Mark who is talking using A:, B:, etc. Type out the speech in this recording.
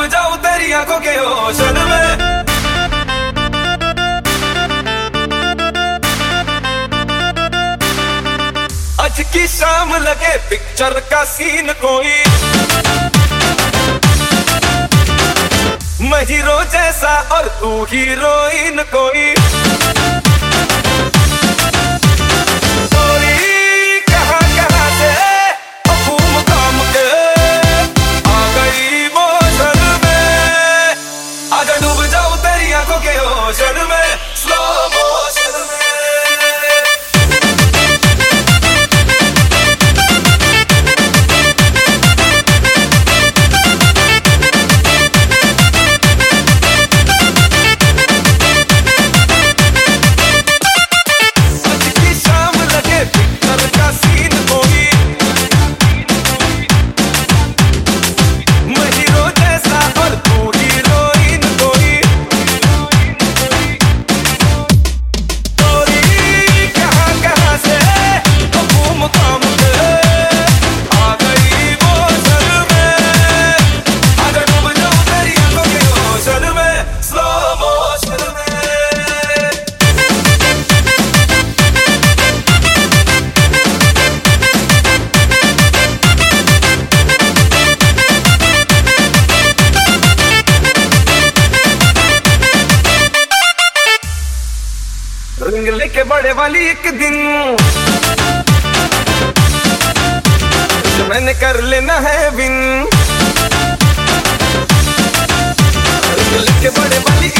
A: डूब जाऊँ तेरी आँखों के ओशन में। आज की शाम लगे पिक्चर का सीन कोई। मैं हीरो जैसा और तू हीरोइन कोई। रंग लेके बड़े वाली एक दिन। मैंने कर लेना है बिन रंग लेके बड़े वाली